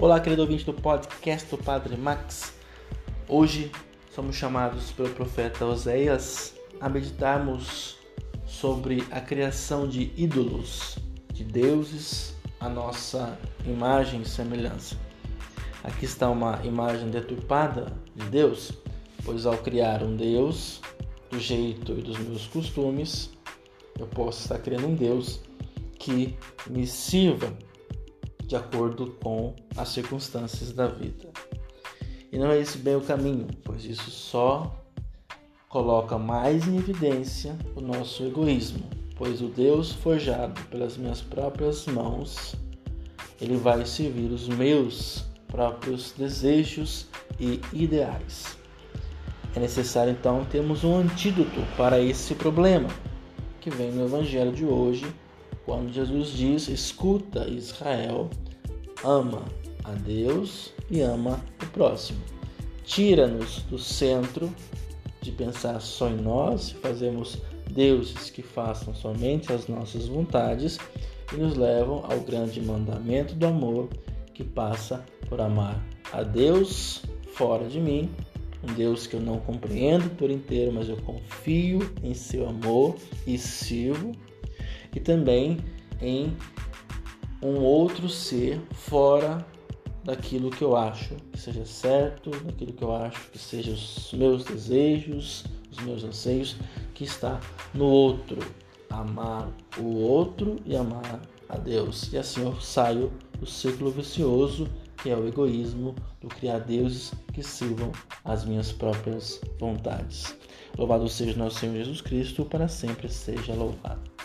Olá, querido ouvinte do podcast do Padre Max. Hoje somos chamados pelo profeta Oséias a meditarmos sobre a criação de ídolos, de deuses, a nossa imagem e semelhança. Aqui está uma imagem deturpada de Deus, pois ao criar um Deus do jeito e dos meus costumes, eu posso estar criando um Deus que me sirva de acordo com as circunstâncias da vida. E não é esse bem o caminho, pois isso só coloca mais em evidência o nosso egoísmo, pois o Deus forjado pelas minhas próprias mãos, ele vai servir os meus próprios desejos e ideais. É necessário então termos um antídoto para esse problema, que vem no evangelho de hoje, quando Jesus diz: escuta Israel, ama a Deus e ama o próximo. Tira-nos do centro de pensar só em nós, fazemos deuses que façam somente as nossas vontades e nos levam ao grande mandamento do amor que passa por amar a Deus fora de mim, um Deus que eu não compreendo por inteiro, mas eu confio em seu amor e sirvo e também em um outro ser fora daquilo que eu acho que seja certo, daquilo que eu acho que sejam os meus desejos, os meus anseios, que está no outro. Amar o outro e amar a Deus. E assim eu saio do círculo vicioso que é o egoísmo do criar deuses que sirvam às minhas próprias vontades. Louvado seja nosso Senhor Jesus Cristo, para sempre seja louvado.